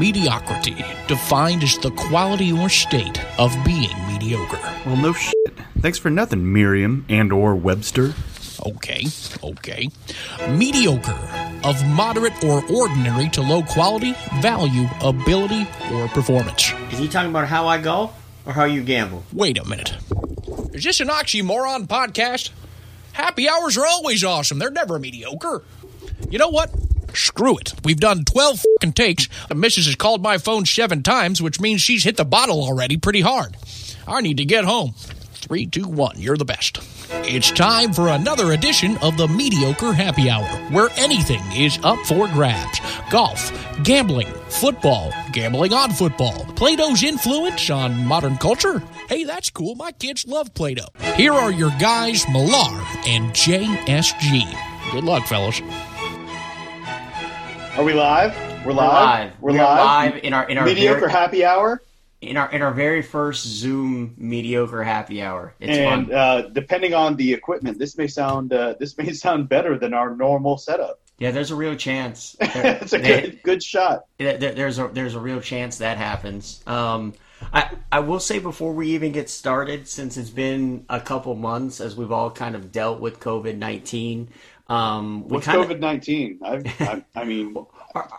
mediocrity, defined as the quality or state of being mediocre. Well, no shit. Thanks for nothing, Merriam and or Webster. Okay, okay. Mediocre, of moderate or ordinary to low quality, value, ability, or performance. Is he talking about how I golf or how you gamble? Wait a minute. Is this an oxymoron podcast? Happy hours are always awesome. They're never mediocre. You know what? Screw it. We've done 12 fucking takes. The missus has called my phone seven times, which means she's hit the bottle already pretty hard. I need to get home. Three, two, one. You're the best. It's time for another edition of the Mediocre Happy Hour, where anything is up for grabs golf, gambling, football, gambling on football, Play Doh's influence on modern culture. Hey, that's cool. My kids love Play Doh. Here are your guys, Millar and JSG. Good luck, fellas. Are we live? We're live. live. We're We live. live in our in our mediocre very, happy hour. in our in our very first Zoom mediocre happy hour. It's and fun. uh, depending on the equipment, this may sound uh, this may sound better than our normal setup. yeah, there's a real chance. There- it's a good good shot. there- there's a there's a real chance that happens. Um, I I will say before we even get started, since it's been a couple months as we've all kind of dealt with COVID nineteen. Um, What's kind of COVID nineteen? I've I, I mean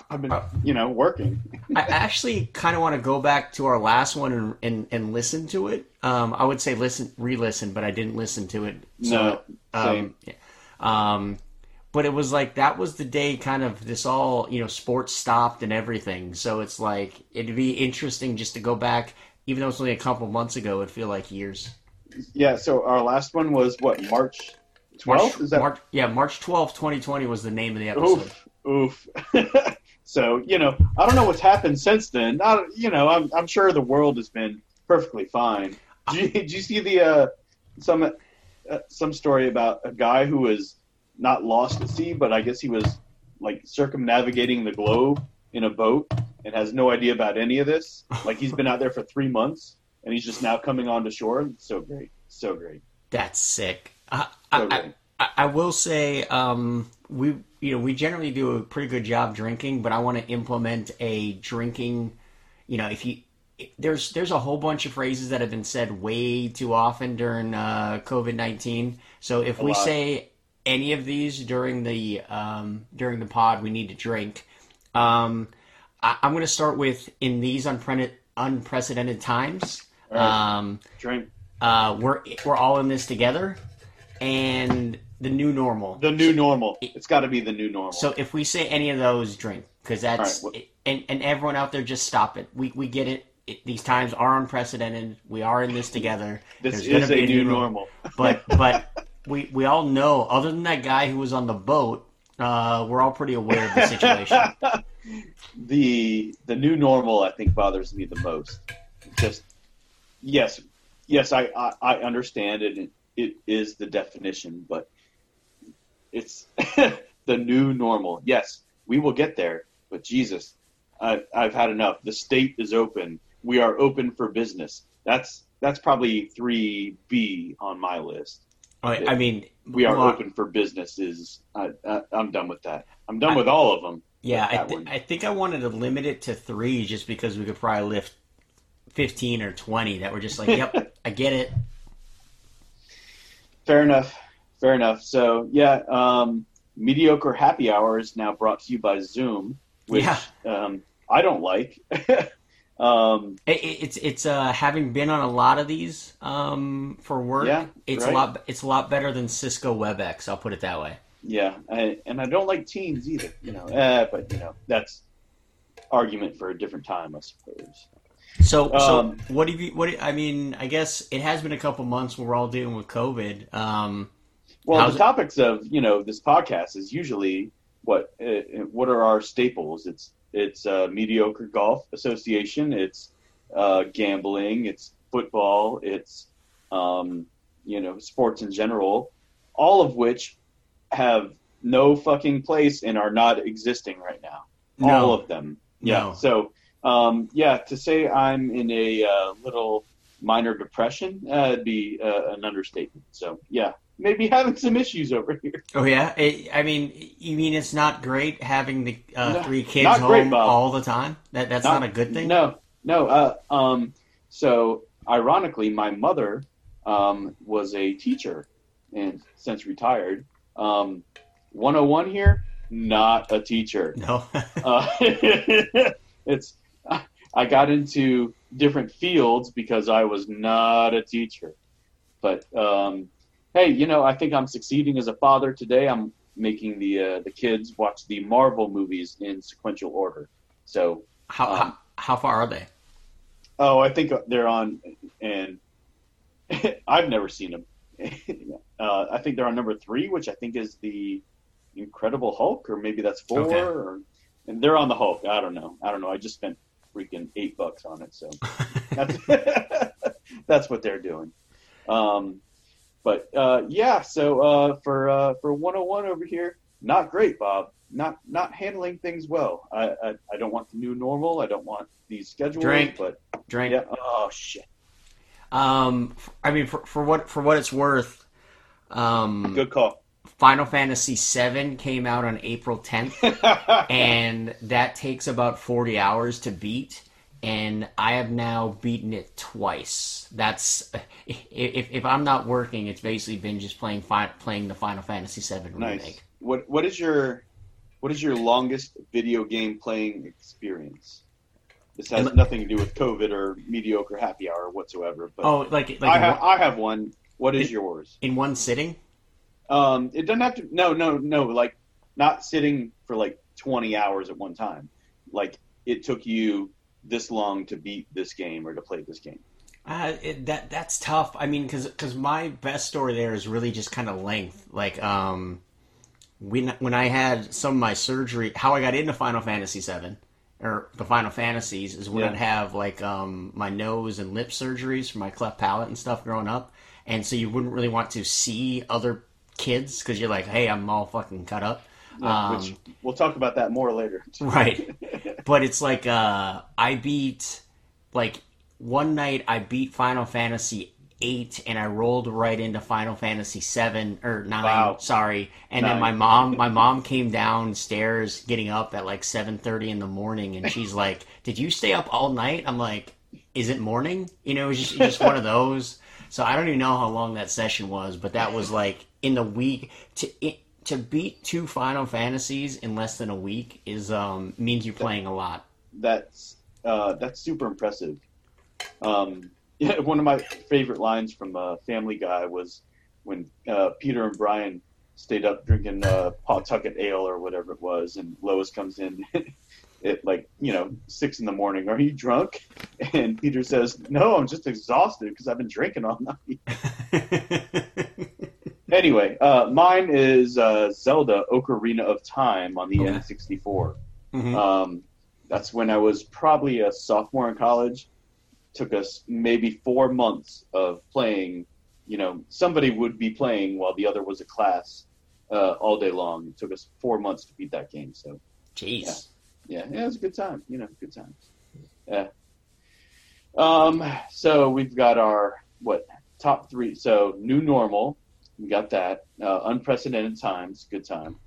I've been you know working. I actually kind of want to go back to our last one and, and, and listen to it. Um, I would say listen, re-listen, but I didn't listen to it. So, No, same. um, yeah. um, but it was like that was the day kind of this all you know sports stopped and everything. So it's like it'd be interesting just to go back, even though it's only a couple months ago. It'd feel like years. Yeah. So our last one was what March twelfth? Is that March, yeah, March twelfth, twenty twenty was the name of the episode. oof oof? so you know I don't know what's happened since then. I, you know I'm I'm sure the world has been perfectly fine. Did you, did you see the uh, some uh, some story about a guy who was not lost at sea, but I guess he was like circumnavigating the globe in a boat and has no idea about any of this. Like he's been out there for three months and he's just now coming onto shore. So great, so great, That's sick. I, so I, I, great. I I will say um, we you know we generally do a pretty good job drinking, but I want to implement a drinking. You know, if you there's there's a whole bunch of phrases that have been said way too often during uh, COVID nineteen. So if A we lot. say any of these during the um, during the pod, we need to drink. Um, I, I'm going to start with in these unpre- unprecedented times. Right. Um, Drink uh, we're we're all in this together, and the new normal. the new normal. It's got to be the new normal. So if we say any of those, drink because that's right, and and everyone out there just stop it. We we get it. it these times are unprecedented. We are in this together. this There's is be a new normal. normal. But but we we all know. Other than that guy who was on the boat, uh, we're all pretty aware of the situation. the the new normal I think bothers me the most. Just yes, yes, I I, I understand it. It is the definition, but it's the new normal. Yes, we will get there, but Jesus, I, I've had enough. The state is open. We are open for business. That's that's probably three B on my list. I, I mean, We are well, open for business. Is I, I, I'm done with that. I'm done with all of them. Yeah, I, th- I think I wanted to limit it to three just because we could probably lift 15 or 20 that were just like, yep, I get it. Fair enough. Fair enough. So yeah, um, mediocre happy hour is now brought to you by Zoom, which Yeah. um, I don't like. um, It, it- it's it's uh having been on a lot of these um for work. Yeah, it's right. a lot it's a lot better than Cisco WebEx. I'll put it that way. yeah, I, and I don't like teams either. You know, eh, but you know that's argument for a different time, I suppose. So so Um, what have you what do you- I mean? I guess it has been a couple months. We're all dealing with COVID. Um, Well, How's the it- topics of you know this podcast is usually what uh, what are our staples? It's it's uh, mediocre golf association. It's uh, gambling. It's football. It's um, you know sports in general. All of which have no fucking place and are not existing right now. No. All of them. Yeah. No. So um, yeah, to say I'm in a uh, little minor depression, uh, it'd be uh, an understatement. So yeah, maybe having some issues over here. Oh yeah, it, I mean, you mean it's not great having the uh, No, three kids home great, all the time? That that's not, a good thing. No, no. Uh, um, so ironically, my mother um, was a teacher and since retired. Um, 101 here, not a teacher. No. Uh, it's I got into different fields because I was not a teacher. But um, hey, you know, I think I'm succeeding as a father today. I'm making the uh, the kids watch the Marvel movies in sequential order. So, how, Um, how how far are they? oh, I think they're on, and I've never seen them. uh, I think they're on number three, which I think is the Incredible Hulk, or maybe that's four. Okay. Or, and they're on the Hulk. I don't know. I don't know. I just spent freaking eight bucks on it, so that's that's what they're doing. Um, but uh, yeah, so uh, for uh, for 101 over here, not great, Bob. Not not handling things well. I, I I don't want the new normal. I don't want these schedules. Drink. But Drink. yeah. Oh shit. Um, I mean, for, for what for what it's worth, um, Good call. Final Fantasy VII came out on April 10th, and that takes about 40 hours to beat. And I have now beaten it twice. That's if if I'm not working, it's basically been just playing fi- playing the Final Fantasy VII remake. nice. What what is your what is your longest video game playing experience? This has nothing to do with COVID or mediocre happy hour whatsoever. But Oh, like like I, in, ha- I have one. What is It- yours? in one sitting? Um, it doesn't have to. No, no, no. Like not sitting for like twenty hours at one time. Like it took you this long to beat this game or to play this game. Uh, it, that that's tough. I mean, because because my best story there is really just kind of length. Like, um, when when I had some of my surgery, how I got into Final Fantasy VII or the Final Fantasies is when Yeah. I'd have like um my nose and lip surgeries for my cleft palate and stuff growing up, and so you wouldn't really want to see other kids because you're like, hey, I'm all fucking cut up. Um, which we'll talk about that more later. right but it's like uh i beat like one night i beat final fantasy 8 and i rolled right into final fantasy 7 or 9 Wow. sorry and then my mom my mom came downstairs getting up at like 7.30 in the morning and she's like did you stay up all night i'm like is it morning you know it was just, just one of those so i don't even know how long that session was but that was like in the week to it, to beat two Final Fantasies in less than a week is um means you're playing a lot. that's uh, that's super impressive. Um, yeah, one of my favorite lines from uh, Family Guy was when uh, Peter and Brian stayed up drinking uh, Pawtucket ale or whatever it was, and Lois comes in at like you know six in the morning. Are you drunk? And Peter says, "No, I'm just exhausted because I've been drinking all night." Anyway, uh, mine is uh, Zelda Ocarina of Time on the Okay. N64. Mhm. Um, that's when I was probably a sophomore in college. Took us maybe four months of playing. You know, somebody would be playing while the other was a class uh, all day long. It took us four months to beat that game. So Jeez. yeah, yeah, it was a good time. You know, good times. Yeah. Um. So we've got our what top three. So new normal, we got that. Uh, unprecedented times, good time.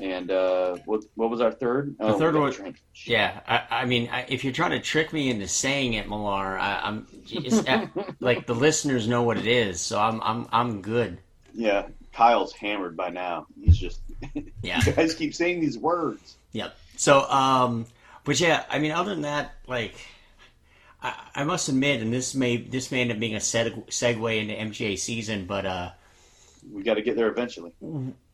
And uh, what what was our third? Oh, third we one- drink. Yeah, I, I mean, I, if you're trying to trick me into saying it, Millar, I, I'm it's, uh, like the listeners know what it is, so I'm I'm I'm good. Yeah, Kyle's hammered by now. He's just Yeah. you guys keep saying these words. Yep. So, um, but yeah, I mean, other than that, like, I, I must admit, and this may this may end up being a seg- segue into MGA season, but uh, We got to get there eventually.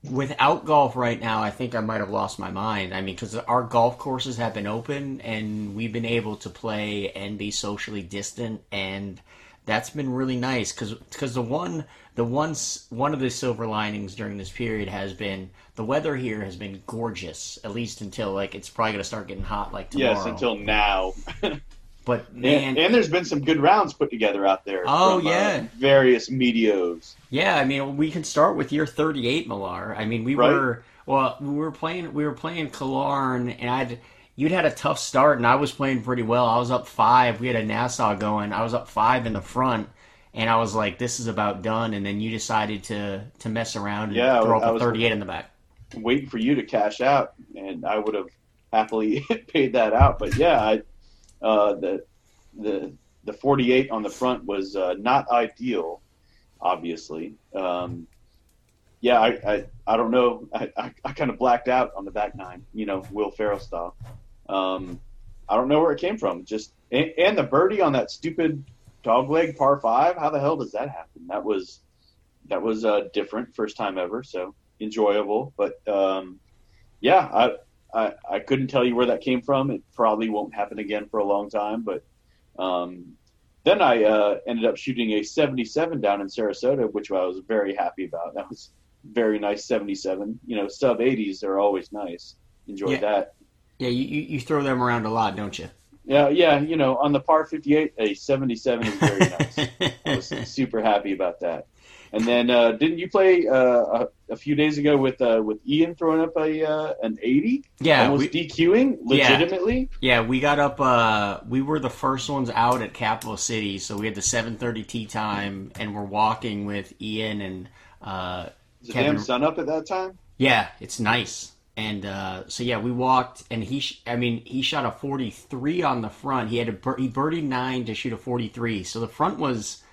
without golf right now, I think I might have lost my mind. I mean, because our golf courses have been open and we've been able to play and be socially distant, and that's been really nice. Because Because the one the one s- one of the silver linings during this period has been the weather here has been gorgeous, at least until like it's probably going to start getting hot like tomorrow. Yes, until now. but man, and, and there's been some good rounds put together out there. Oh, from, uh, yeah. various medios. Yeah, I mean, we can start with year 38, Millar. I mean, we Right. were well, we were playing we were playing Killearn, and I'd you'd had a tough start, and I was playing pretty well. I was up five. We had a Nassau going. I was up five in the front, and I was like, "This is about done." And then you decided to to mess around and Yeah, throw I up a was- thirty-eight in the back. waiting for you to cash out, and I would have happily paid that out. But yeah, I, uh, the the the 48 on the front was uh, not ideal, obviously. Um, yeah, I, I, I don't know. I, I, I kind of blacked out on the back nine, you know, Will Ferrell style. Um, I don't know where it came from. Just and, and the birdie on that stupid dogleg par five. How the hell does that happen? That was that was uh, different, first time ever. So enjoyable. But um, yeah, I, I I couldn't tell you where that came from. It probably won't happen again for a long time. But um, then I uh, ended up shooting a 77 down in Sarasota, which I was very happy about. That was very nice 77. You know, sub 80s are always nice. Enjoyed Yeah. that. Yeah, you, you you throw them around a lot, don't you? Yeah, yeah. You know, on the par 58, a 77 is very nice. I was super happy about that. And then uh, didn't you play uh, a, a few days ago with uh, with Ian throwing up a uh, an 80? yeah, almost we, DQing legitimately. yeah, we got up. Uh, we were the first ones out at Capital City, so we had the seven thirty tee time, and we're walking with Ian and. Uh, Was the Kevin- damn sun up at that time? Yeah, it's nice. And uh, so yeah, we walked, and he. Sh- I mean, he shot a forty-three on the front. He had a bir- he birdied nine to shoot a forty-three. So the front was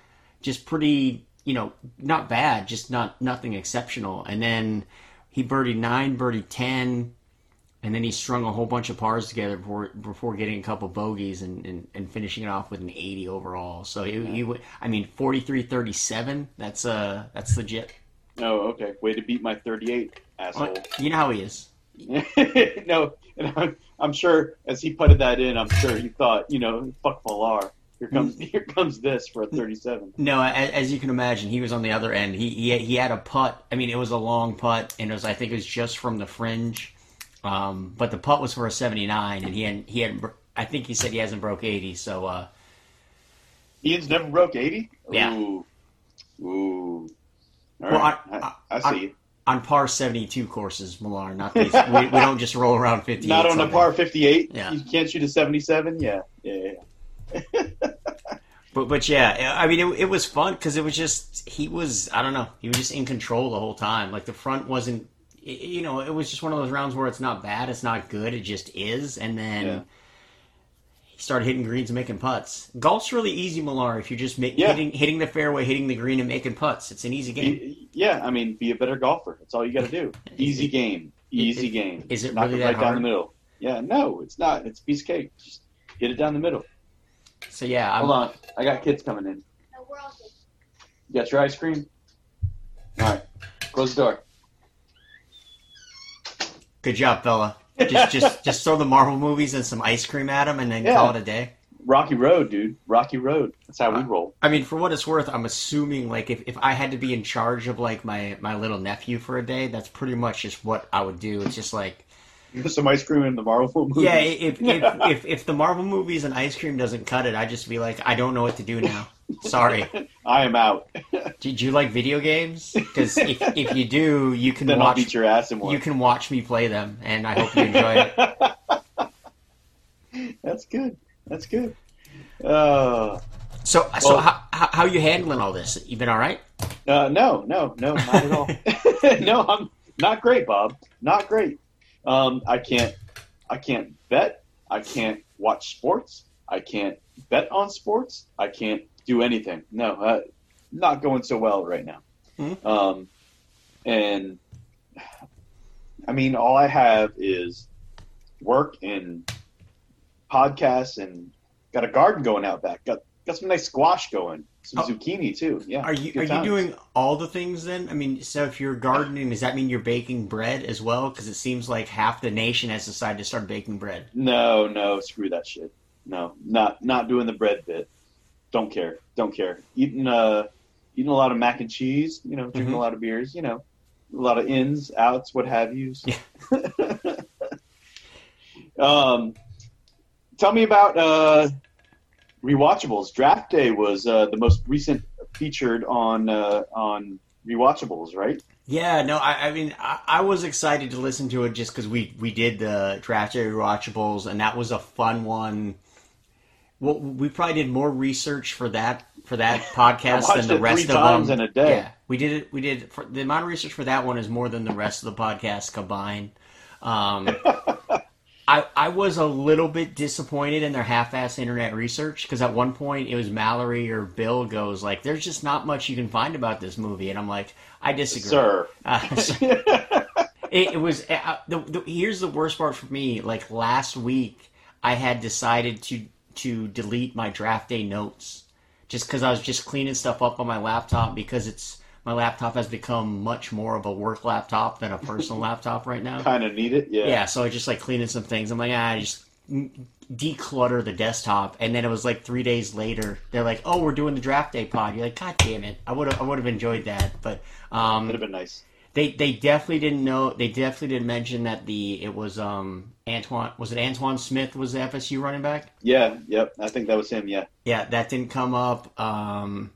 just pretty, you know, not bad, just not nothing exceptional. And then he birdied nine, birdied ten, and then he strung a whole bunch of pars together before before getting a couple bogeys and, and, and finishing it off with an eighty overall. So he, he w- I mean, 43-37, That's uh, that's legit. Oh, okay. Way to beat my 38, asshole. You know how he is. no, and I'm, I'm sure as he putted that in, I'm sure he thought, you know, fuck Millar. Here comes here comes this for a 37. No, a- as you can imagine, he was on the other end. He he he had a putt. I mean, it was a long putt, and it was I think it was just from the fringe. Um, but the putt was for a seventy nine, and he had he had I think he said he hasn't broke eighty. So uh, Ian's never broke 80. Yeah. Ooh, ooh. All Well, right, I- I, I, I- see. On par seventy two courses, Millar, not these. we, we don't just roll around fifty. Not on a par 58. Yeah. You can't shoot a 77. Yeah, yeah. yeah. But but yeah, I mean, it, it was fun because it was just he was I don't know he was just in control the whole time. Like the front wasn't, you know, it was just one of those rounds where it's not bad, it's not good, it just is. And then Yeah. He started hitting greens and making putts. Golf's really easy, Millar. If you're just Yeah. hitting hitting the fairway, hitting the green, and making putts, it's an easy game. Be- yeah, I mean, be a better golfer. That's all you got to do. Easy game. Easy Is- game. is it Knock really it right that down hard? the middle? Yeah, no, it's not. It's a piece of cake. Just hit it down the middle. So yeah, I'm, Hold on. I got kids coming in. No, we're all good. You got your ice cream? All right. Close the door. good job, fella. Just just just throw the Marvel movies and some ice cream at him, and then Yeah. call it a day. Rocky Road, dude. Rocky Road. That's how we uh, roll. I mean, for what it's worth, I'm assuming like if, if I had to be in charge of like my my little nephew for a day, that's pretty much just what I would do. It's just like Some ice cream in the Marvel movie. yeah, if if, if if the Marvel movies and ice cream doesn't cut it, I just be like, I don't know what to do now. Sorry. I am out. Do you like video games? Because if if you do, you can then I'll watch beat your ass in one. you can watch me play them, and I hope you enjoy it. That's good. That's good. Uh, So so Well- how how how you handling all this? You been all right? uh, no, no, no, not at all. no, I'm not great, Bob. Not great. Um, I can't. I can't bet. I can't watch sports. I can't bet on sports. I can't do anything. No, uh, not going so well right now. Mhm. Um, and I mean, all I have is work and podcasts, and got a garden going out back. Got got some nice squash going, some Oh. zucchini too. Yeah, Are you are you doing all the things then? I mean, so if you're gardening, does that mean you're baking bread as well? Because it seems like half the nation has decided to start baking bread. No, no, screw that shit. No, not not doing the bread bit. Don't care. Don't care. Eating uh eating a lot of mac and cheese, you know, drinking Mhm. a lot of beers, you know. A lot of ins, outs, what have yous. um tell me about uh rewatchables. Draft day was uh, the most recent featured on uh, on rewatchables, right? Yeah, no, I, I mean, I, I was excited to listen to it just because we we did the draft area watchables, and that was a fun one. Well, we probably did more research for that for that podcast than the rest of them. in a day. Yeah, we did it. We did for, the amount of research for that one is more than the rest of the podcast combined. Um, I I was a little bit disappointed in their half-assed internet research because at one point it was Mallory or Bill goes like, "There's just not much you can find about this movie," and I'm like, I disagree. Sir. Uh, so- it, it was. Uh, the, the, here's the worst part for me. Like last week, I had decided to to delete my draft day notes just because I was just cleaning stuff up on my laptop because it's my laptop has become much more of a work laptop than a personal laptop right now. Kind of need it. Yeah. Yeah, so I just like cleaning some things. I'm like, ah, I just declutter the desktop, and then it was like three days later. They're like, "Oh, we're doing the draft day pod." You're like, "God damn it!" I would have, I would have enjoyed that, but um, Would have been nice. they they definitely didn't know. They definitely didn't mention that the it was um Antoine was it Antoine Smith was the FSU running back. Yeah. Yep. I think that was him. Yeah. Yeah, that didn't come up. Um,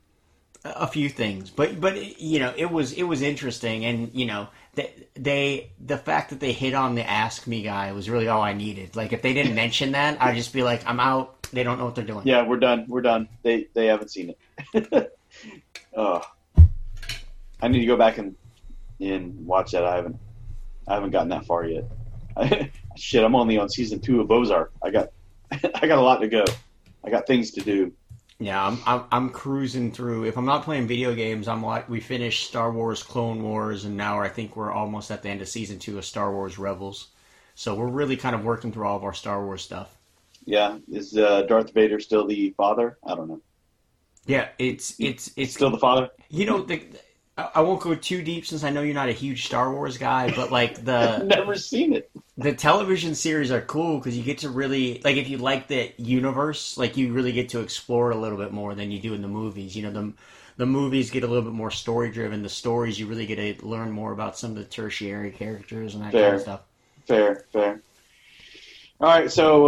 a few things, but but you know it was it was interesting, and you know they, they the fact that they hit on the ask me guy was really all I needed. Like if they didn't mention that, I'd just be like, I'm out. They don't know what they're doing. Yeah. We're done. We're done. They they haven't seen it. oh. I need to go back and and watch that. I haven't I haven't gotten that far yet. Shit, I'm only on season two of Ozark. I got I got a lot to go. I got things to do. Yeah, I'm, I'm I'm cruising through. If I'm not playing video games, I'm like we finished Star Wars Clone Wars, and now I think we're almost at the end of season two of Star Wars Rebels. So we're really kind of working through all of our Star Wars stuff. Yeah, is uh, Darth Vader still the father? I don't know. Yeah, it's it's it's Still the father? you know the. I I won't go too deep since I know you're not a huge Star Wars guy, but like the Never seen it. the television series are cool because you get to really like if you like the universe, like you really get to explore it a little bit more than you do in the movies. You know, the the movies get a little bit more story driven. The stories you really get to learn more about some of the tertiary characters and that kind of stuff. Fair, fair. All right, so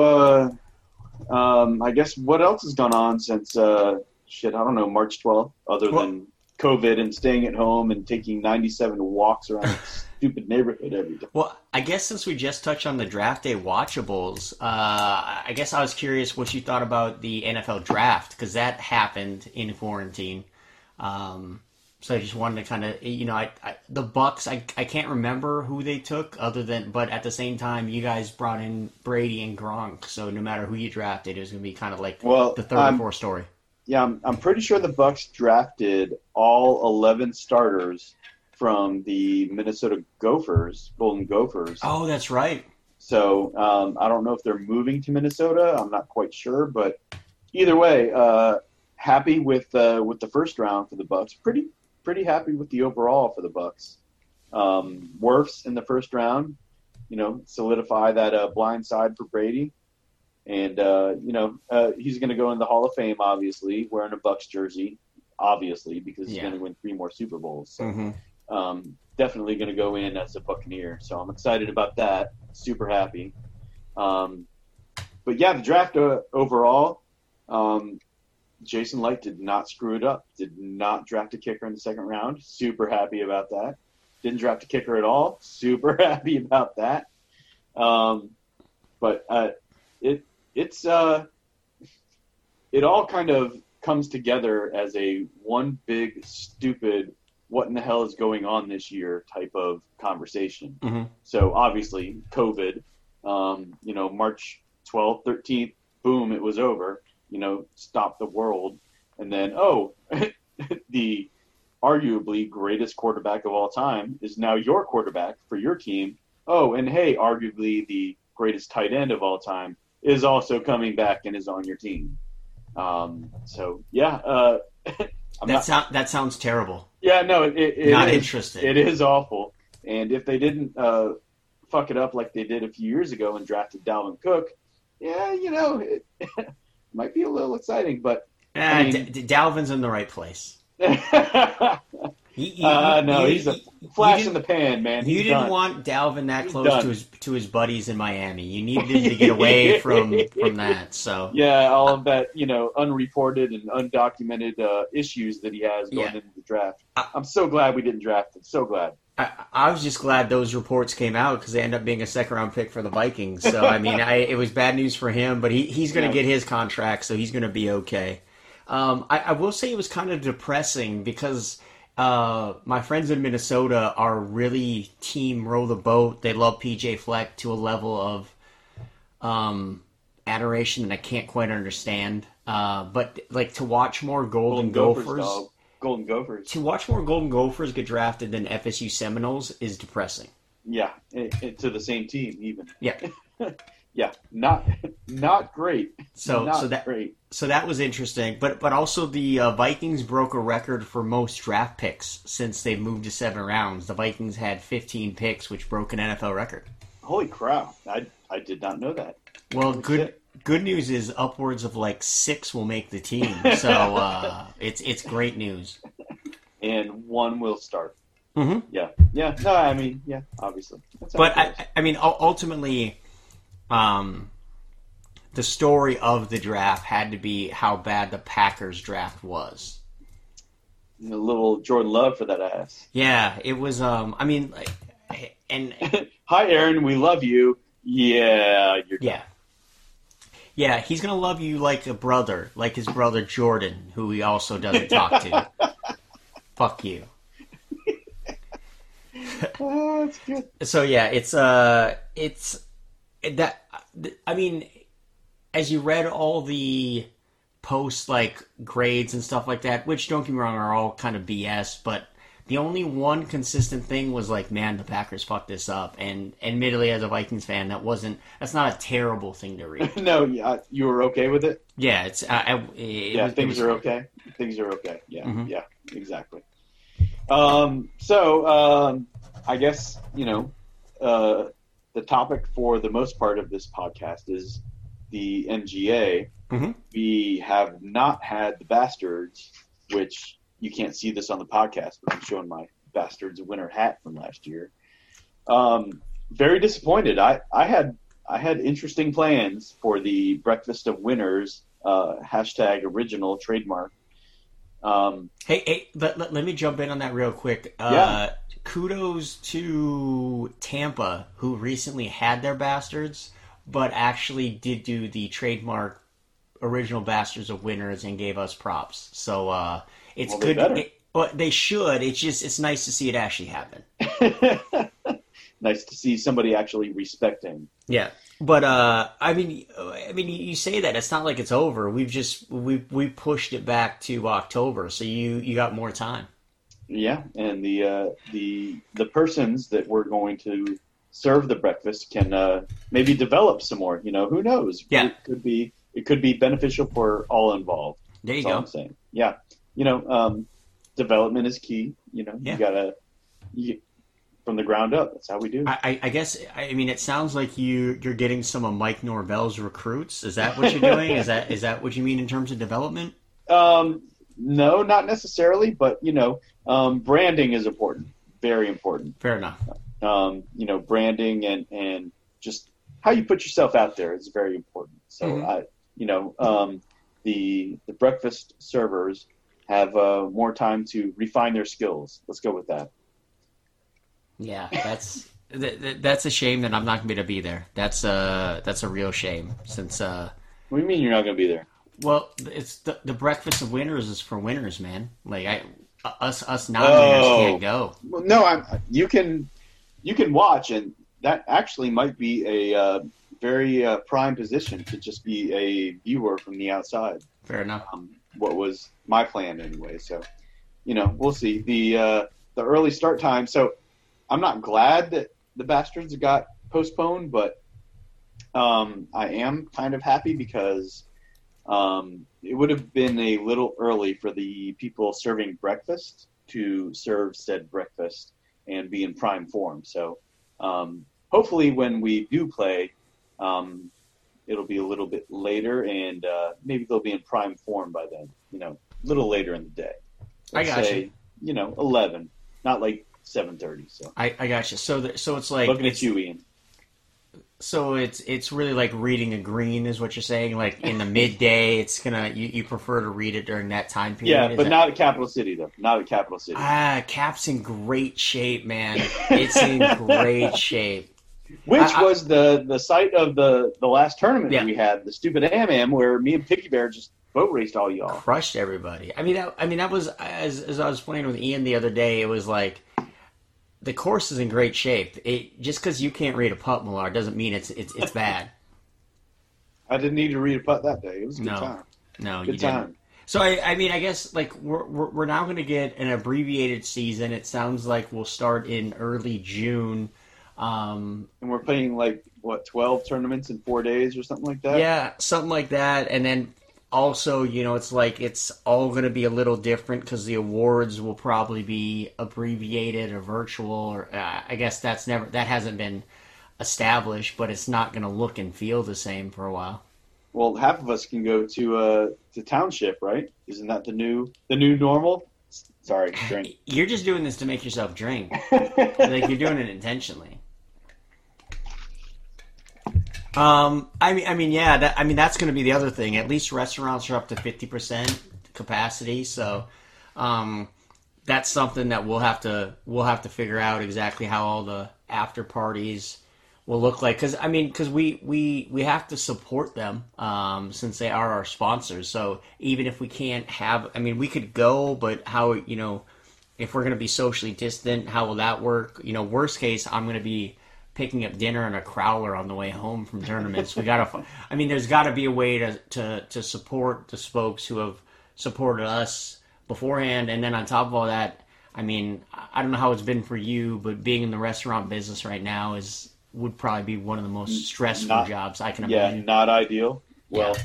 uh, um, I guess what else has gone on since uh, shit? I don't know, March 12th, other Well- than COVID and staying at home and taking 97 walks around the stupid neighborhood every day. Well, I guess since we just touched on the draft day watchables, uh, I guess I was curious what you thought about the NFL draft because that happened in quarantine. Um, so I just wanted to kind of, you know, I, I, the Bucks. I, I can't remember who they took, other than, but at the same time, you guys brought in Brady and Gronk. So no matter who you drafted, it was going to be kind of like Well, the third I'm- or fourth story. Yeah, I'm, I'm pretty sure the Bucks drafted all 11 starters from the Minnesota Gophers, Golden Gophers. Oh, that's right. So um, I don't know if they're moving to Minnesota. I'm not quite sure, but either way, uh, happy with uh, with the first round for the Bucks. Pretty pretty happy with the overall for the Bucks. Um, Wirfs in the first round, you know, solidify that uh, blind side for Brady, and uh, you know uh, he's going to go in the Hall of Fame, obviously wearing a Bucks jersey, obviously because he's Yeah. going to win three more Super Bowls. So hmm um, definitely going to go in as a Buccaneer. So I'm excited about that. Super happy. Um, but yeah, the draft uh, overall, um, Jason Licht did not screw it up. Did not draft a kicker in the second round. Super happy about that. Didn't draft a kicker at all. Super happy about that. Um, but uh, it it's uh, it all kind of comes together as a one big stupid what in the hell is going on this year type of conversation. Mhm. So obviously COVID, um, you know, March 12th, 13th, boom, it was over, you know, stop the world. And then, oh, the arguably greatest quarterback of all time is now your quarterback for your team. Oh, and hey, arguably the greatest tight end of all time is also coming back and is on your team. Um, so yeah, uh, I'm That not, sound that sounds terrible. yeah, no, it, it Not is- interested. It is awful. And if they didn't uh, fuck it up like they did a few years ago and drafted Dalvin Cook, yeah, you know, it might be a little exciting. But Ah, mean- D- D- Dalvin's in the right place. You- you- Uh, no, you- he's a flash in the pan, man. He's You didn't done. want Dalvin that He's close done. to his to his buddies in Miami. You needed him to get away from from that. So Yeah, all of that, you know, unreported and undocumented uh, issues that he has going Yeah. into the draft. I- I'm so glad we didn't draft him. So glad. I, I was just glad those reports came out because they end up being a second round pick for the Vikings. So I mean, I, it was bad news for him, but he, he's going to Yeah. get his contract, so he's going to be okay. Um, I, I will say it was kind of depressing because uh, my friends in Minnesota are really team row the boat. They love PJ Fleck to a level of um, adoration that I can't quite understand. Uh, but like to watch more Golden, Gophers, dog. Golden Gophers. to watch more Golden Gophers get drafted than FSU Seminoles is depressing. Yeah, it, it- to the same team even. Yeah. Yeah, not not great. So not so that great. so that was interesting, but but also the uh, Vikings broke a record for most draft picks since they moved to seven rounds. The Vikings had 15 picks, which broke an NFL record. Holy crap! I I did not know that. Well, good good news is upwards of like six will make the team, so uh, it's it's great news. And one will start. Mhm. Yeah, yeah. No, I mean, yeah, obviously. That's But. I, I mean, ultimately, um, the story of the draft had to be how bad the Packers draft was. a little Jordan Love for that ass. Yeah, it was. Um, I mean, like, and Hi, Aaron. We love you. Yeah, you're done. yeah, yeah, he's gonna love you like a brother, like his brother Jordan, who he also doesn't talk to. Fuck you. Oh, that's good. So yeah, it's uh, it's that. I mean, as you read all the posts like grades and stuff like that, which don't get me wrong are all kind of BS, but the only one consistent thing was like, man, the Packers fucked this up. And admittedly, as a Vikings fan, that wasn't that's not a terrible thing to read. No, yeah, you were okay with it. yeah, it's I, I, it yeah, was- things was- are okay. Things are okay. Yeah, Mhm. yeah, exactly. Um, so um, I guess you know uh, the topic for the most part of this podcast is the MGA. Mhm. We have not had the bastards, which you can't see this on the podcast, but I'm showing my bastards winter hat from last year. Um, very disappointed. I, I had I had interesting plans for the breakfast of winners uh, hashtag original trademark. Um, Hey, hey, let, let, let me jump in on that real quick. Uh, Yeah. Kudos to Tampa, who recently had their bastards, but actually did do the trademark original bastards of winners and gave us props. So uh, it's Well, good. It, but they should. It's just it's nice to see it actually happen. nice to see somebody actually respecting. Yeah, but uh, I mean, I mean, you say that it's not like it's over. We've just we we pushed it back to October, so you you got more time. Yeah, and the uh, the the persons that we're going to serve the breakfast can uh, maybe develop some more. You know, who knows? Yeah. it could be it could be beneficial for all involved. There you go. I'm saying. Yeah, you know, um, development is key. You know, Yeah. you gotta you, from the ground up. That's how we do. I, I- I guess I mean it sounds like you you're getting some of Mike Norvell's recruits. Is that what you're doing? is that is that what you mean in terms of development? Um, no, not necessarily, but you know, um, branding is important, very important. Fair enough. Um, you know, branding and and just how you put yourself out there is very important. So Mhm. I, you know, um, the the breakfast servers have uh, more time to refine their skills. Let's go with that. Yeah, that's th- th- that's a shame that I'm not going to be able to be there. That's uh that's a real shame since uh What do you mean you're not going to be there? well it's the the breakfast of winners is for winners, man. Like I us us non-winners Oh. can't go. Well, no, I'm. You can you can watch, and that actually might be a uh, very uh, prime position to just be a viewer from the outside. Fair enough. um, what was my plan anyway. So, you know, we'll see the uh, the early start time. So, I'm not glad that the bastards got postponed, but um, I am kind of happy because um, it would have been a little early for the people serving breakfast to serve said breakfast and be in prime form. So, um, hopefully, when we do play. Um, it'll be a little bit later, and uh, maybe they'll be in prime form by then. You know, a little later in the day. I got say, you. you know eleven, not like seven thirty. So I, I got you. So the, so it's like looking it's, at you, Ian. So it's it's really like reading a green, is what you're saying. Like in the midday, it's gonna you, you prefer to read it during that time period. Yeah, but that- not at Capital City though. Not at Capital City. Ah, Cap's in great shape, man. It's in great shape. Which I- was the the site of the the last tournament Yeah. we had, the stupid Am Am, where me and Picky Bear just boat raced all y'all. crushed everybody. I mean, that, I mean that was as as I was playing with Ian the other day. It was like the course is in great shape. It just because you can't read a putt, Millar, doesn't mean it's it's it's bad. I didn't need to read a putt that day. It was a good No. time. No, you Good didn't. time. So I, I mean, I guess like we're we're, we're now going to get an abbreviated season. It sounds like we'll start in early June. Um, And we're playing like what twelve tournaments in four days or something like that. yeah, something like that. And then also, you know, it's like it's all going to be a little different because the awards will probably be abbreviated or virtual. Or uh, I guess that's never that hasn't been established, but it's not going to look and feel the same for a while. Well, half of us can go to uh to township, right? Isn't that the new the new normal? Sorry, drink. You're just doing this to make yourself drink. like you're doing it intentionally. Um, I mean, I mean, yeah, that, I mean, that's going to be the other thing. At least restaurants are up to fifty percent capacity, so um, that's something that we'll have to we'll have to figure out exactly how all the after parties will look like. Because I mean, because we we we have to support them um, since they are our sponsors. So even if we can't have, I mean, we could go, but how you know if we're going to be socially distant, how will that work? You know, worst case, I'm going to be picking up dinner and a crowler on the way home from tournaments. We got to, I mean, there's got to be a way to, to, to support the folks who have supported us beforehand. And then on top of all that, I mean, I don't know how it's been for you, but being in the restaurant business right now is, would probably be one of the most stressful Not- jobs I can Yeah, imagine. not ideal. Well,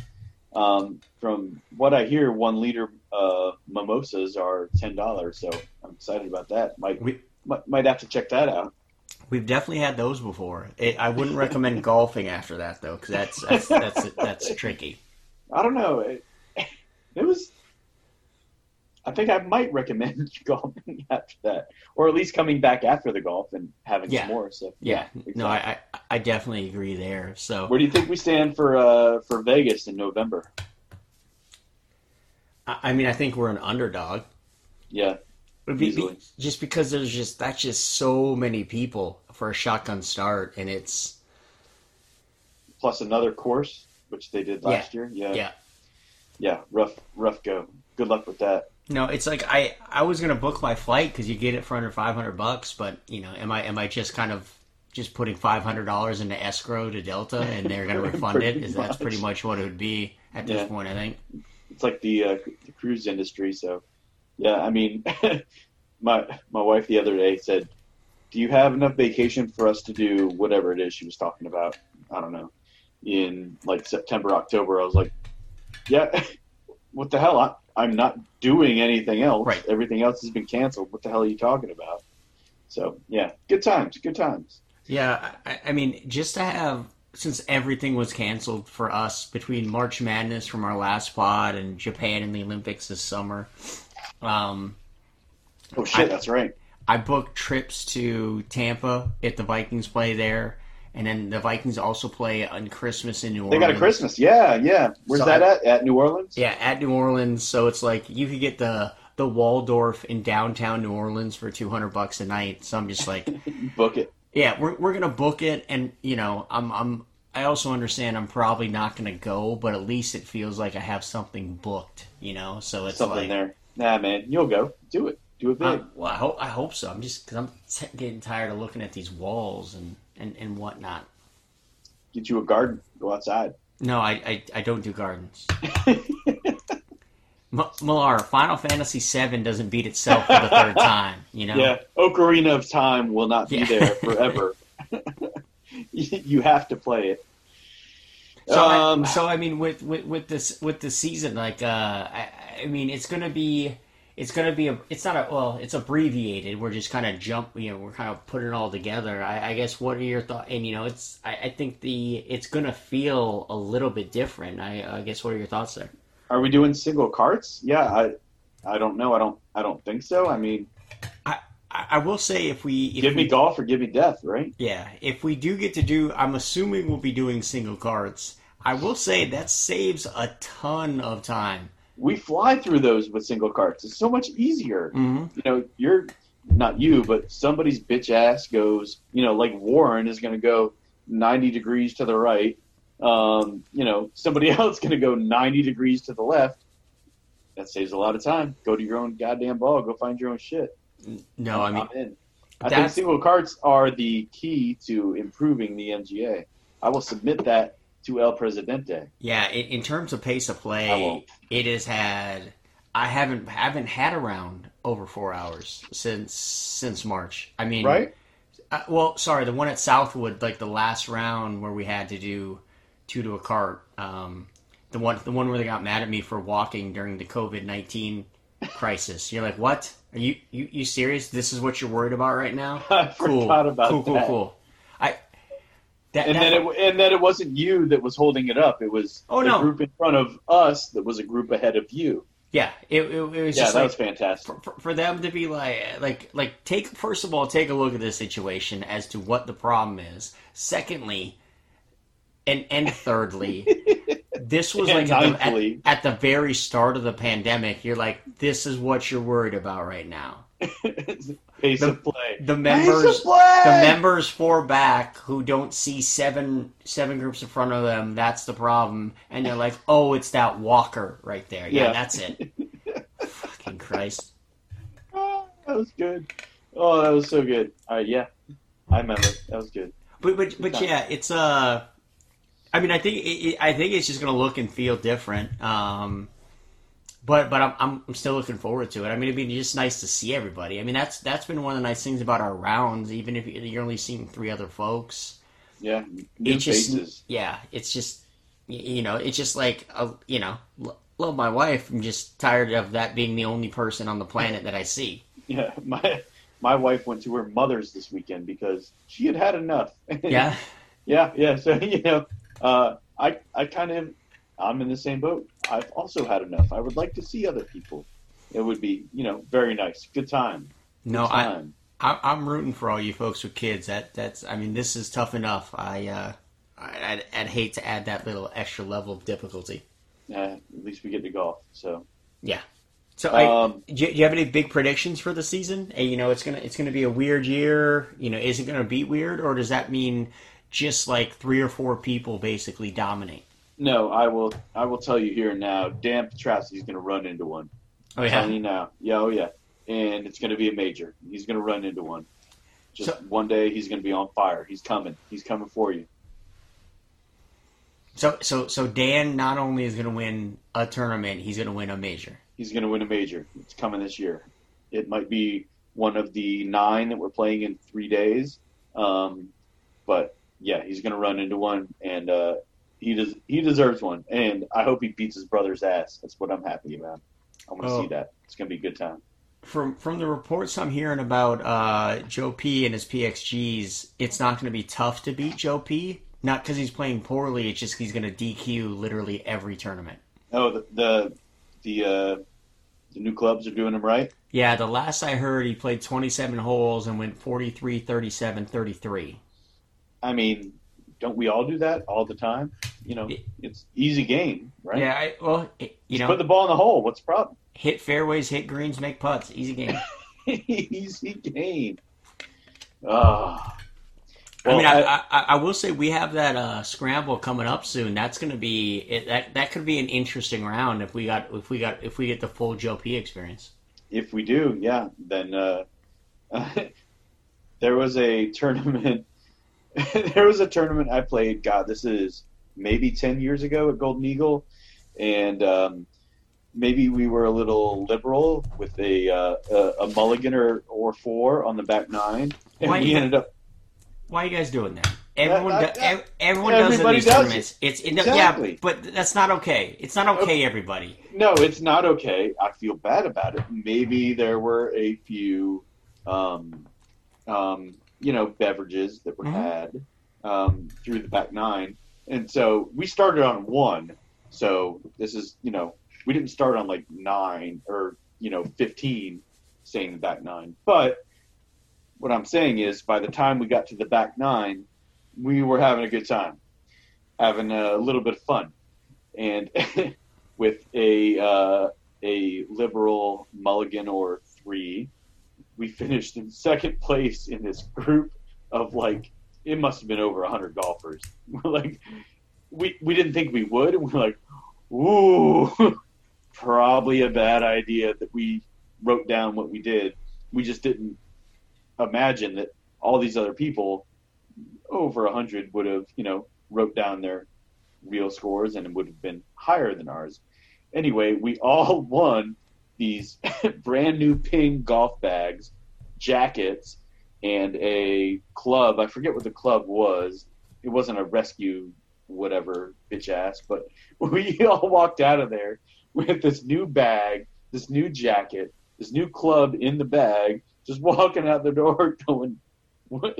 um, from what I hear, one liter uh, mimosas are ten dollars. So I'm excited about that. Might, We- might might have to check that out. We've definitely had those before. It, I wouldn't recommend golfing after that though, because that's, that's, that's, that's tricky. I don't know. It, it was. I think I might recommend golfing after that, or at least coming back after the golf and having Yeah. some more. So Yeah, exactly. no, I, I I definitely agree there. So Where do you think we stand for uh, for Vegas in November? I, I mean, I think we're an underdog. Yeah, But be- just because there's just that's just so many people for a shotgun start, and it's plus another course which they did last year. Yeah, yeah. yeah, rough, rough go. Good luck with that. No, it's like I I was gonna book my flight because you get it for under five hundred bucks, but you know, am I am I just kind of just putting five hundred dollars into escrow to Delta and they're gonna refund it? Is that's pretty much what it would be at this Yeah. point? I think. It's like the, uh, the cruise industry. So, yeah, I mean, my my wife the other day said, "Do you have enough vacation for us to do whatever it is she was talking about?" I don't know, in like September, October. I was like, "Yeah, what the hell? I, I'm not doing anything else. Right. Everything else has been canceled. What the hell are you talking about?" So, yeah, good times, good times. Yeah, I, I mean, just to have since everything was canceled for us between March Madness from our last pod and Japan and the Olympics this summer, um, Oh shit, I- that's right. I booked trips to Tampa if the Vikings play there, and then the Vikings also play on Christmas in New Orleans. They got a Christmas. Yeah, yeah. Where's So that I- at? At New Orleans? Yeah, at New Orleans, so it's like you could get the the Waldorf in downtown New Orleans for two hundred bucks a night. So I'm just like, Book it. yeah, we're we're gonna book it, and you know, I'm I'm I also understand I'm probably not gonna go, but at least it feels like I have something booked, you know. So it's Something like, there. Nah, man, you'll go. Do it. Do it big. well, I hope I hope so. I'm just because I'm t- getting tired of looking at these walls and and and whatnot. Get you a garden. Go outside. No, I I, I don't do gardens. M- Millar, Final Fantasy VII doesn't beat itself for the third time. You know. Yeah, Ocarina of Time will not be Yeah. there forever. you you have to play it. So, um, I, so I mean, with, with with this with the season, like, uh, I, I mean, it's gonna be, it's gonna be a, it's not a, well, it's abbreviated. We're just kind of jump, you know, we're kind of putting it all together. I, I guess what are your thoughts? And you know, it's, I, I think the, it's gonna feel a little bit different. I, I guess what are your thoughts there? are we doing single carts? Yeah, I I don't know. I don't. I don't think so. I mean, I, I will say if we if give we, me golf or give me death, right? Yeah, if we do get to do, I'm assuming we'll be doing single carts I will say that saves a ton of time. We fly through those with single carts. It's so much easier. Mm-hmm. You know, you're not you, but somebody's bitch ass goes. You know, like Warren is going to go 90 degrees to the right. Um, you know, somebody else going to go 90 degrees to the left. That saves a lot of time. Go to your own goddamn ball. Go find your own shit. No, I mean. I think single carts are the key to improving the MGA. I will submit that to El Presidente. Yeah, in, in terms of pace of play, it has had. I haven't haven't had a round over four hours since since March. I mean, Right? Uh, well, sorry, the one at Southwood, like the last round where we had to do two to a cart. Um, the one the one where they got mad at me for walking during the COVID nineteen crisis. You're like, what? Are you, you you serious? This is what you're worried about right now? I Cool, cool, cool, that. cool. I. That, And that- then it and then it wasn't you that was holding it up. It was Oh, the no. group in front of us that was a group ahead of you. yeah, it, it, it was Yeah, just that like, was fantastic. for, for them to be like like like take first of all take a look at this situation as to what the problem is secondly and and thirdly this was like at the, at, at the very start of the pandemic you're like this is what you're worried about right now Pace The- of play. the Pace members of play! the members four back who don't see seven seven groups in front of them that's the problem and they're like oh it's that walker right there yeah, Yeah. that's it fucking christ Oh, that was good. Oh, that was so good. All right, yeah, I remember. That was good. But but but yeah, it's uh, I mean, I think it, it, I think it's just gonna look and feel different. Um, but but I'm, I'm I'm still looking forward to it. I mean, it'd be just nice to see everybody. I mean, that's that's been one of the nice things about our rounds. Even if you're only seeing three other folks, Yeah, new it just faces. yeah, it's just you know, it's just like uh, you know, love my wife. I'm just tired of that being the only person on the planet that I see. Yeah, my my wife went to her mother's this weekend because she had had enough. Yeah, yeah, yeah. So you know, uh, I I kind of I'm in the same boat. I've also had enough. I would like to see other people. It would be you know very nice. Good time. no, Good I time. I- I'm rooting for all you folks with kids. That that's I mean, this is tough enough. I uh, I- I'd, I'd hate to add that little extra level of difficulty. Uh, at least we get to golf. So yeah. So, I, um, do, you, do you have any big predictions for the season? Uh, you know, it's gonna it's gonna be a weird year. You know, is it gonna be weird, or does that mean just like three or four people basically dominate? No, I will I will tell you here and now. Dan Petrowski's going to run into one. Oh telling you now. Yeah, oh yeah. And it's going to be a major. He's going to run into one. Just So- one day, he's going to be on fire. He's coming. He's coming for you. So so so Dan not only is gonna win a tournament, he's gonna win a major. He's going to win a major. It's coming this year. It might be one of the nine that we're playing in three days. Um, but yeah, he's going to run into one, and uh, he does. He deserves one, and I hope he beats his brother's ass. That's what I'm happy about. I want to Oh. see that. It's going to be a good time. From from the reports I'm hearing about uh, Joe P and his PXGs, it's not going to be tough to beat Joe P. Not because he's playing poorly. It's just he's going to DQ literally every tournament. Oh, the the the, uh, the new clubs are doing them right. Yeah, the last I heard, he played 27 holes and went 43, 37, 33. I mean, don't we all do that all the time? You know, it's easy game, right? Yeah, I, well, you Just know, put the ball in the hole. What's the problem? hit fairways, hit greens, make putts. Easy game. easy game. Ah. I mean, I, I, I will say we have that uh, scramble coming up soon. That's going to be it, that. That could be an interesting round if we got if we got if we get the full Joe P experience. if we do, yeah, then uh, there was a tournament. there was a tournament I played. God, this is maybe ten years ago at Golden Eagle, and um, maybe we were a little liberal with a uh, a, a mulligan or, or four on the back nine, and Why we ended up. Why are you guys doing that? Everyone, do, that- everyone does in these does tournaments. It's it, Exactly. yeah, but that's not okay. It's not okay, everybody. No, it's not okay. I feel bad about it. Maybe there were a few, um, um, you know, beverages that were Mhm. had um, through the back nine, and so we started on one. So this is, you know, we didn't start on like nine or you know, 15 staying in the back nine. But what I'm saying is, by the time we got to the back nine, we were having a good time, having a little bit of fun, and with a uh, a liberal mulligan or three, we finished in second place in this group of like it must have been over 100 golfers. Like we we didn't think we would, and we're like, ooh, probably a bad idea that we wrote down what we did. We just didn't imagine that all these other people over 100 would have, you know, wrote down their real scores and it would have been higher than ours. Anyway, we all won these brand new ping golf bags, jackets, and a club. I forget what the club was. It wasn't a rescue whatever bitch ass, but we all walked out of there with this new bag, this new jacket, this new club in the bag, just walking out the door going, "What?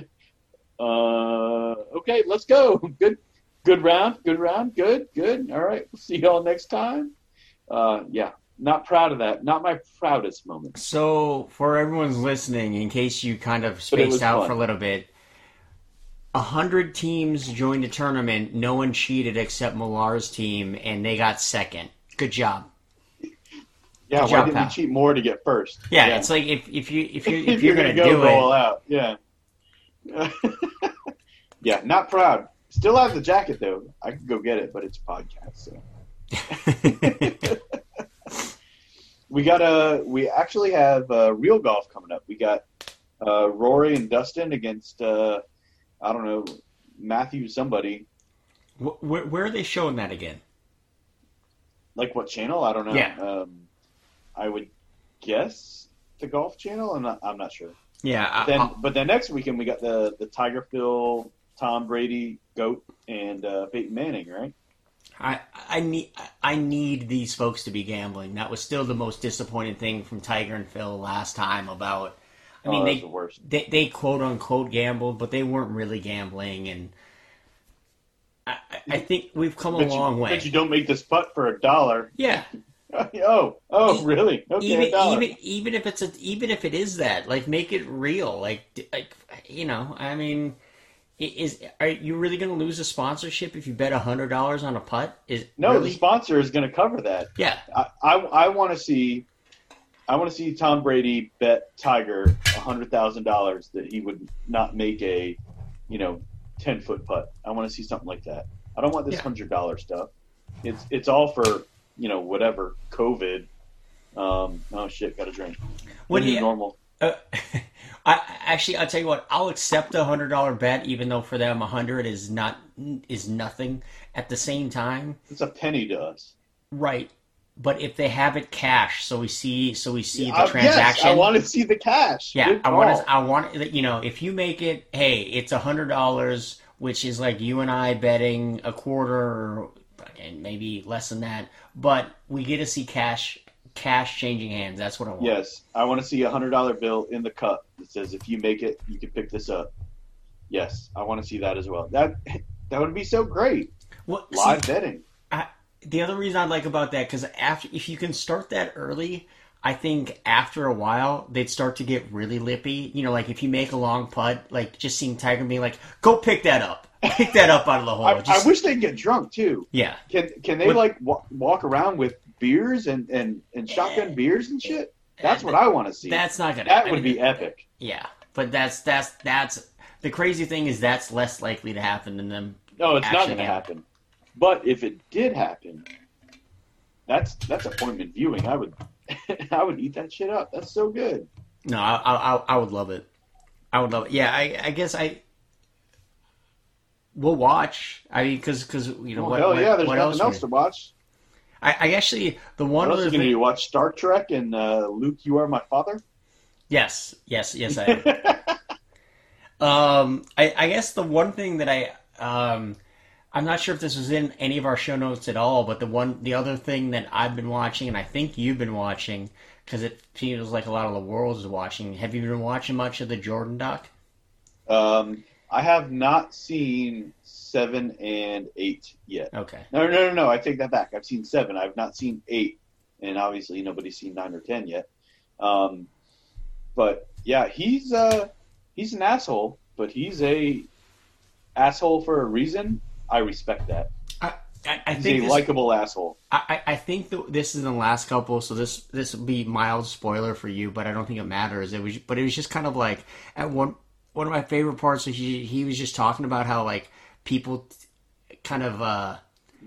Uh, okay, let's go. Good, good round, good round, good, good. All right, we'll see y'all next time." Uh, yeah, not proud of that. Not my proudest moment. So, for everyone's listening, in case you kind of spaced out fun. for a little bit, a hundred teams joined the tournament. No one cheated except Millar's team, and they got second. Good job. Yeah, Good why job, didn't pal. we cheat more to get first? Yeah, it's like if, if you if you if, if you're, gonna, gonna, go, do go it, all out, yeah. yeah, not proud. Still have the jacket though. I could go get it, but it's a podcast. So we got a. We actually have uh, real golf coming up. We got uh, Rory and Dustin against uh, I don't know Matthew somebody. Where, where are they showing that again? Like what channel? I don't know. Yeah. Um, I would guess the Golf Channel. I'm not. I'm not sure. Yeah, I, then, I- but then next weekend we got the the Tiger Phil, Tom Brady, Goat, and uh, Peyton Manning, right? I I need I need these folks to be gambling. That was still the most disappointing thing from Tiger and Phil last time about. I oh, mean, oh, that's they, the worst. they they quote unquote gambled, but they weren't really gambling, and I, I- think we've come a Bet long you, way. Bet you don't make this putt for a dollar. yeah, oh, oh, really? Okay, a even dollar. even even if it's a even if it is that, like, make it real. Like, like you know, I mean, is are you really going to lose a sponsorship if you bet a hundred dollars on a putt? Is no, really? the sponsor is going to cover that. yeah, I, I, I want to see. I want to see Tom Brady bet Tiger a hundred thousand dollars that he would not make a, you know, ten foot putt. I want to see something like that. I don't want this Yeah. hundred dollar stuff. It's it's all for you know whatever COVID. Um, oh shit, got a drink. What What do you- normal? Uh, I actually, I'll tell you what. I'll accept a hundred dollar bet, even though for them a hundred is not is nothing. At the same time, It's a penny to us. right? But if they have it cash, so we see, so we see the Uh, transaction. Yes, I want to see the cash. yeah, Good I want to. I want. You know, if you make it, hey, it's a hundred dollars, which is like you and I betting a quarter, or and maybe less than that. But we get to see cash, cash changing hands. That's what I want. Yes, I want to see a hundred dollar bill in the cup that says if you make it, you can pick this up. Yes, I want to see that as well. That that would be so great. Well, see, Live betting. the other reason I like about that because after if you can start that early, I think after a while they'd start to get really lippy. You know, like if you make a long putt, like just seeing Tiger being like, "Go pick that up, pick that up out of the hole." I, Just- I wish they'd get drunk too. yeah, Can can they What- like wa- walk around with beers and and and shotgun beers and shit? That's what I want to see. that's not gonna. that I would mean, be epic. Yeah, but that's that's that's the crazy thing is that's less likely to happen than them. No, it's not going to happen. But if it did happen, that's that's appointment viewing. I would I would eat that shit up. That's so good. No, I I, I- I would love it. I would love it. Yeah, I I guess I. We'll watch. I mean, because because you know Well, what, hell what, yeah, there's what nothing else? else, to watch. I, I actually the one What else you going to thing. do? Watch Star Trek and uh, Luke, you are my father? Yes, yes, yes, I am. um, I, I guess the one thing that I um, I'm not sure if this was in any of our show notes at all, but the one the other thing that I've been watching, and I think you've been watching, because it feels like a lot of the world is watching. Have you been watching much of the Jordan doc? Um, I have not seen seven and eight yet. Okay. No, no, no, no. I take that back. I've seen seven. I've not seen eight. and obviously nobody's seen nine or ten yet. Um, but yeah, he's uh, he's an asshole, but he's a asshole for a reason. I respect that. I, I, I He's think this, likable asshole. I, I I think that this is the last couple, so this this will be mild spoiler for you, but I don't think it matters. It was, but it was just kind of like at one one of my favorite parts. Was he he was just talking about how like people kind of uh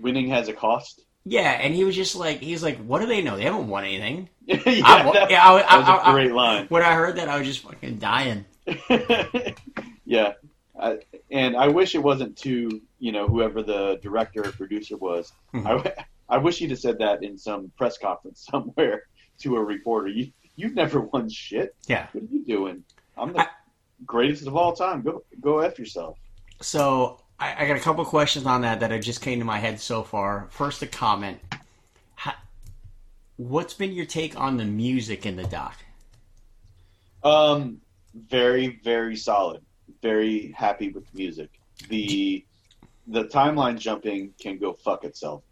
Winning has a cost. yeah, and he was just like he's like, what do they know? They haven't won anything. yeah, I that, yeah, I- that was a great line. When I heard that, I was just fucking dying. yeah, I, and I wish it wasn't to you know whoever the director or producer was. I, I I, wish he'd have said that in some press conference somewhere to a reporter. You you've never won shit. Yeah. What are you doing? I'm the greatest of all time. Go go f yourself. So I, I got a couple questions on that that have just came to my head so far. First, a comment. How, what's been your take on the music in the doc? Um, very very solid. Very happy with the music. The the timeline jumping can go fuck itself.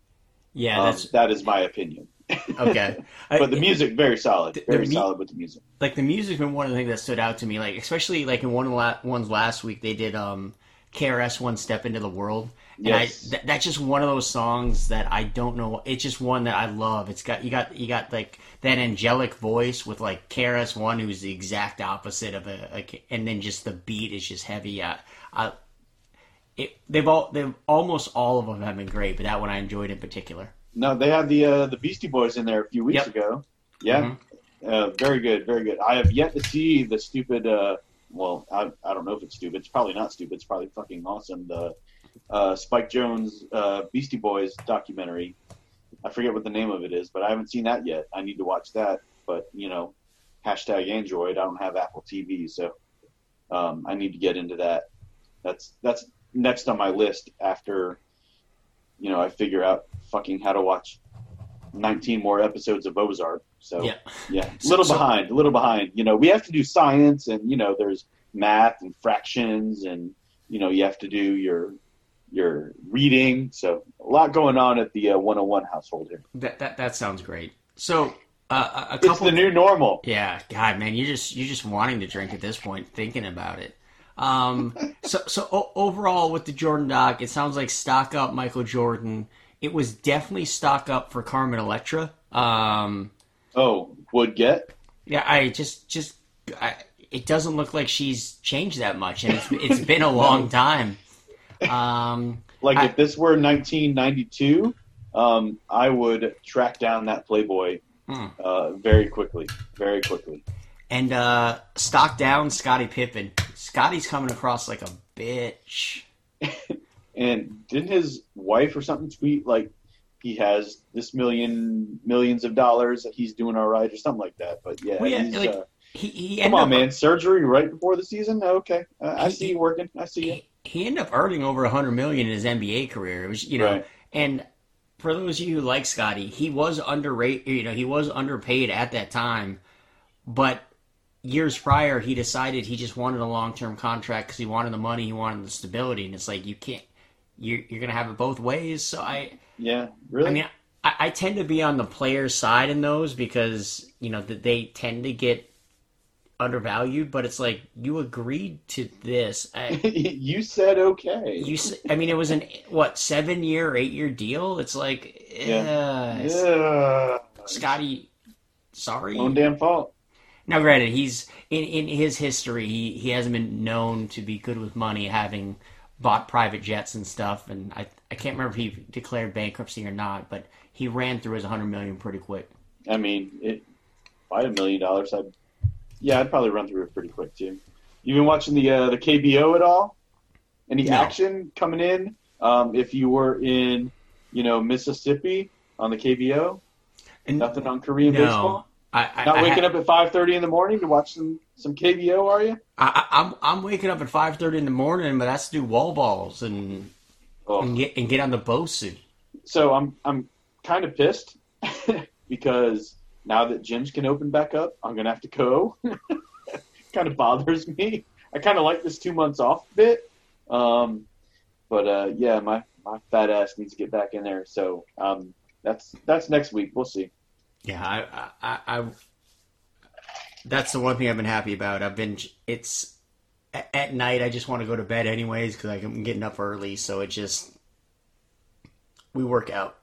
Yeah, Um, that's that is my opinion. okay. but the music very solid. The- the Very mu- solid with the music. like the music's been one of the things that stood out to me. Like especially like in one of the la- ones last week, they did um KRS One Step into the World. And I, th- that's just one of those songs that I don't know. It's just one that I love. It's got you got you got like that angelic voice with like KRS One, who's the exact opposite of a, a and then just the beat is just heavy. I, I it, they've all they've almost all of them have been great, but that one I enjoyed in particular. No, they had the uh, the Beastie Boys in there a few weeks Yep. ago. Yeah, uh, very good, very good. I have yet to see the stupid. Uh, well, I, I don't know if it's stupid. It's probably not stupid. It's probably fucking awesome. The uh, Spike Jonze uh, Beastie Boys documentary. I forget what the name of it is, but I haven't seen that yet. I need to watch that. But you know, hashtag Android. I don't have Apple TV, so um, I need to get into that. That's that's next on my list after you know I figure out fucking how to watch 19 more episodes of Ozark. So Yeah. yeah, a little so- behind, a little behind. You know, we have to do science, and you know, there's math and fractions, and you know, you have to do your your reading. So a lot going on at the uh, 101 household here. That that that sounds great. So uh, a, a It's couple. the new normal. Yeah, God, man, you're just you're just wanting to drink at this point, thinking about it. Um, so so o- overall with the Jordan doc, it sounds like stock up Michael Jordan. It was definitely stock up for Carmen Electra. Um, Oh, would get. yeah, I just just I, it doesn't look like she's changed that much, and it's it's been a long time. Um, Like I- if this were 1992, um, I would track down that Playboy Hmm. uh, very quickly, very quickly. and uh, stock down Scottie Pippen. Scotty's coming across like a bitch. And didn't his wife or something tweet like he has this million millions of dollars that he's doing all right or something like that? But yeah, Well, yeah, he's, like, uh, He, he come on, up- man, surgery right before the season. Okay, uh, I see you working. I see you. he, he ended up earning over a hundred million in his NBA career. It was you know, Right. and for those of you who like Scotty, he was underrated. You know, he was underpaid at that time, but years prior, he decided he just wanted a long term contract because he wanted the money, he wanted the stability, and it's like you can't. You're, you're gonna have it both ways. So I, Yeah, really. I mean, I, I tend to be on the player's side in those because you know that they tend to get undervalued. But it's like you agreed to this. I, you said okay. you, I mean, it was an what seven year, eight year deal. It's like, Yeah. yeah, yeah. Scotty, sorry. Own damn fault. Now, granted, he's in in his history, he he hasn't been known to be good with money, having bought private jets and stuff. And I I can't remember if he declared bankruptcy or not, but he ran through his hundred million pretty quick. I mean, it, if I had a million dollars, I'd yeah, I'd probably run through it pretty quick too. You been watching the uh, the KBO at all? Any No. action coming in? Um, if you were in, you know, Mississippi on the KBO, And nothing on Korean no, baseball. I, I, Not I, waking up at five thirty in the morning to watch some some KBO, are you? I, I, I'm I'm waking up at five thirty in the morning, but that's to do wall balls and Oh. and get and get on the BOSU. So I'm I'm kind of pissed because now that gyms can open back up, I'm gonna have to go. kind of bothers me. I kind of like this two months off bit, um, but uh, yeah, my my fat ass needs to get back in there. So um, that's that's next week. We'll see. Yeah, I, I, I, that's the one thing I've been happy about. I've been, it's at, night. I just want to go to bed anyways because I'm getting up early. So it just, we work out.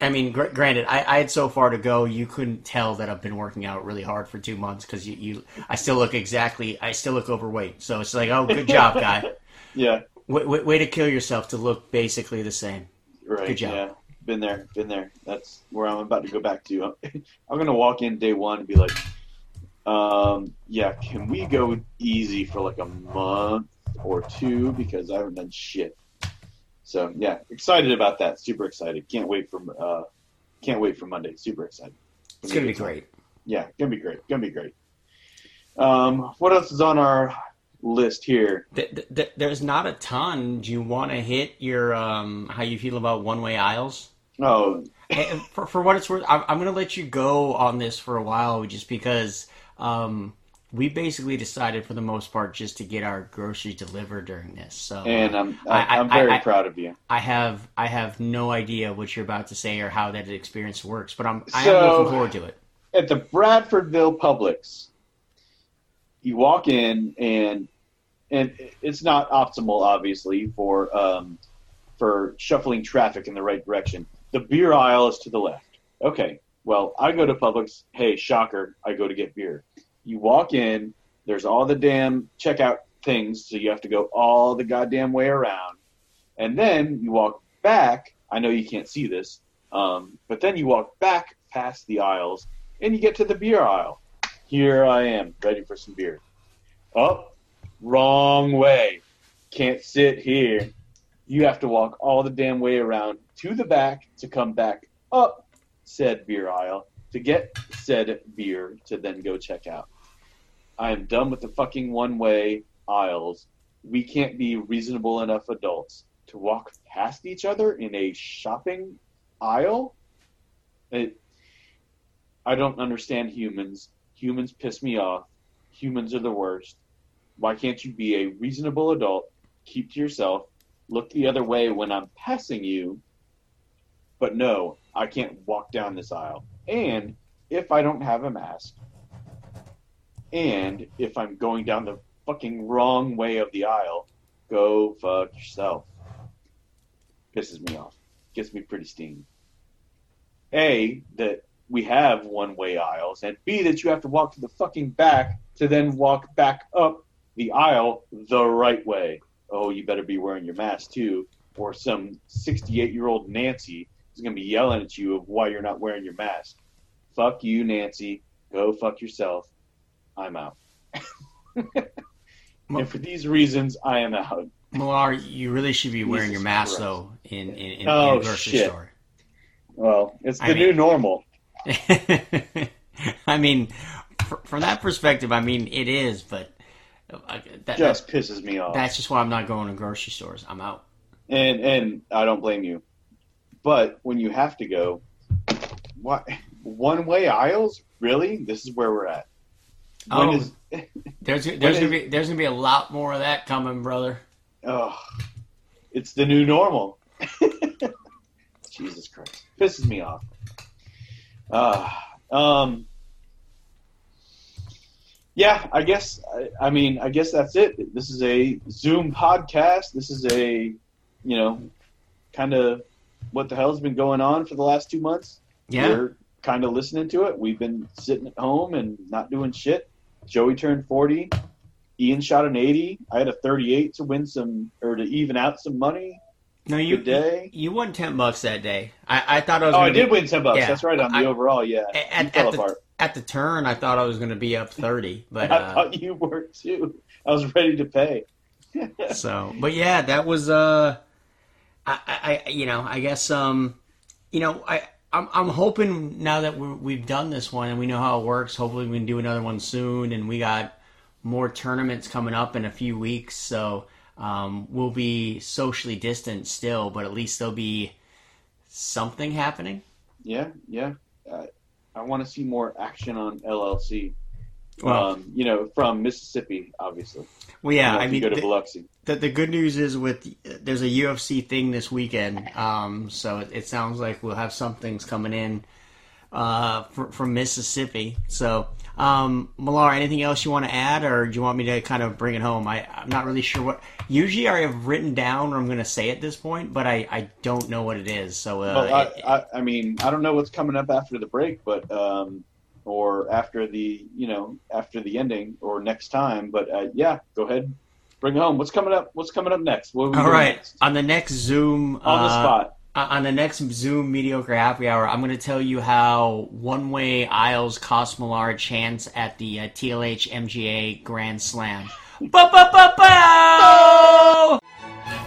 I mean, gr- granted, I, I had so far to go. You couldn't tell that I've been working out really hard for two months because you, you, I still look exactly, I still look overweight. So it's like, oh, good job, guy. Yeah, way, way, way to kill yourself to look basically the same. right. Good job. Yeah, been there, been there. That's where I'm about to go back to. I'm gonna walk in day one and be like, um, yeah, can we go easy for like a month or two because I haven't done shit. So yeah, excited about that. Super excited. Can't wait for uh, can't wait for Monday. Super excited. It's gonna be great. Yeah, gonna be great. Gonna be great. Um, what else is on our list here? Th- th- th- there's not a ton. Do you want to hit your um, how you feel about one way aisles? Oh, And for, for what it's worth, I'm, I'm going to let you go on this for a while, just because um, we basically decided, for the most part, just to get our groceries delivered during this. So, and I'm I- I'm very I- proud of you. I have I have no idea what you're about to say or how that experience works, but I'm I am looking forward to it. at the Bradfordville Publix, you walk in and and it's not optimal, obviously, for um, for shuffling traffic in the right direction. The beer aisle is to the left. Okay, well, I go to Publix. Hey, shocker, I go to get beer. You walk in. There's all the damn checkout things, so you have to go all the goddamn way around, and then you walk back. I know you can't see this, um, but then you walk back past the aisles and you get to the beer aisle. Here I am, ready for some beer. Oh, wrong way. Can't sit here. You have to walk all the damn way around to the back to come back up said beer aisle to get said beer to then go check out. I am done with the fucking one way aisles. We can't be reasonable enough adults to walk past each other in a shopping aisle. It, I don't understand humans. Humans piss me off. Humans are the worst. Why can't you be a reasonable adult, keep to yourself, look the other way when I'm passing you? But no, I can't walk down this aisle. And if I don't have a mask, and if I'm going down the fucking wrong way of the aisle, go fuck yourself. Pisses me off. Gets me pretty steamed. A, that we have one way aisles, and B, that you have to walk to the fucking back to then walk back up the aisle the right way. Oh, you better be wearing your mask too, or some 68 year old Nancy is going to be yelling at you of why you're not wearing your mask. Fuck you, Nancy. Go fuck yourself. I'm out. and for these reasons, I am out. Millar, you really should be wearing your mask Christ. though in in, in, Oh, in a grocery shit. store. Well, it's the I mean- new normal. I mean, fr- from that perspective, I mean it is, but uh, that, Just pisses me off. that's just why I'm not going to grocery stores. I'm out. and and I don't blame you. But when you have to go, what one way aisles? Really? This is where we're at. When Oh. is- There's there's gonna is- be there's gonna be a lot more of that coming, brother. oh, it's the new normal. Jesus Christ, pisses me off. Uh, um, yeah, I guess. I, I mean, I guess that's it. This is a Zoom podcast. This is a, you know, kind of what the hell's been going on for the last two months. Yeah, We're kind of listening to it. We've been sitting at home and not doing shit. Joey turned 40. Ian shot an 80. I had a 38 to win some or to even out some money. no, you day. you won ten bucks that day. I, I thought I was. Oh, I did be, win 10 bucks. Yeah. That's right on the I- overall. Yeah, At, at the, at the turn, I thought I was going to be up thirty, but I uh, thought you were too. I was ready to pay. So, but yeah, that was uh, I, I, you know, I guess um, you know, I, I'm, I'm hoping now that we're, we've done this one and we know how it works. Hopefully, we can do another one soon, and we got more tournaments coming up in a few weeks. So, um, we'll be socially distant still, but at least there'll be something happening. Yeah, yeah. Uh, I want to see more action on LLC. Well, um, you know, from Mississippi, obviously. well, yeah, You know, I mean, go to the- Biloxi. the, the good news is with there's a UFC thing this weekend, um, so it, it sounds like we'll have some things coming in. uh, fr- from Mississippi. So, um, Millar, anything else you want to add, or do you want me to kind of bring it home? I, I'm not really sure what. Usually, I have written down what I'm going to say at this point, but I, I don't know what it is. So, uh, Well, I, it- I, I mean, I don't know what's coming up after the break, but um, or after the you know after the ending or next time. But uh, yeah, go ahead, bring home. What's coming up? What's coming up next? What are we all next? on the next Zoom on the uh, spot. Uh, on the next Zoom Mediocre Happy Hour, I'm going to tell you how One Way Aisles a chance at the uh, TLH MGA Grand Slam. Ba-ba-ba-bow!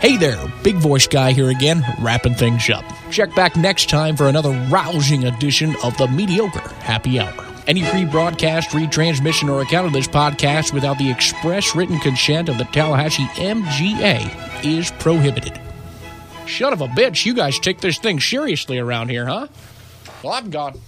Hey there, Big Voice Guy here again, wrapping things up. Check back next time for another rousing edition of the Mediocre Happy Hour. Any rebroadcast, retransmission, or account of this podcast without the express written consent of the Tallahassee MGA is prohibited. Son of a bitch, you guys take this thing seriously around here, huh? Well, I'm gone.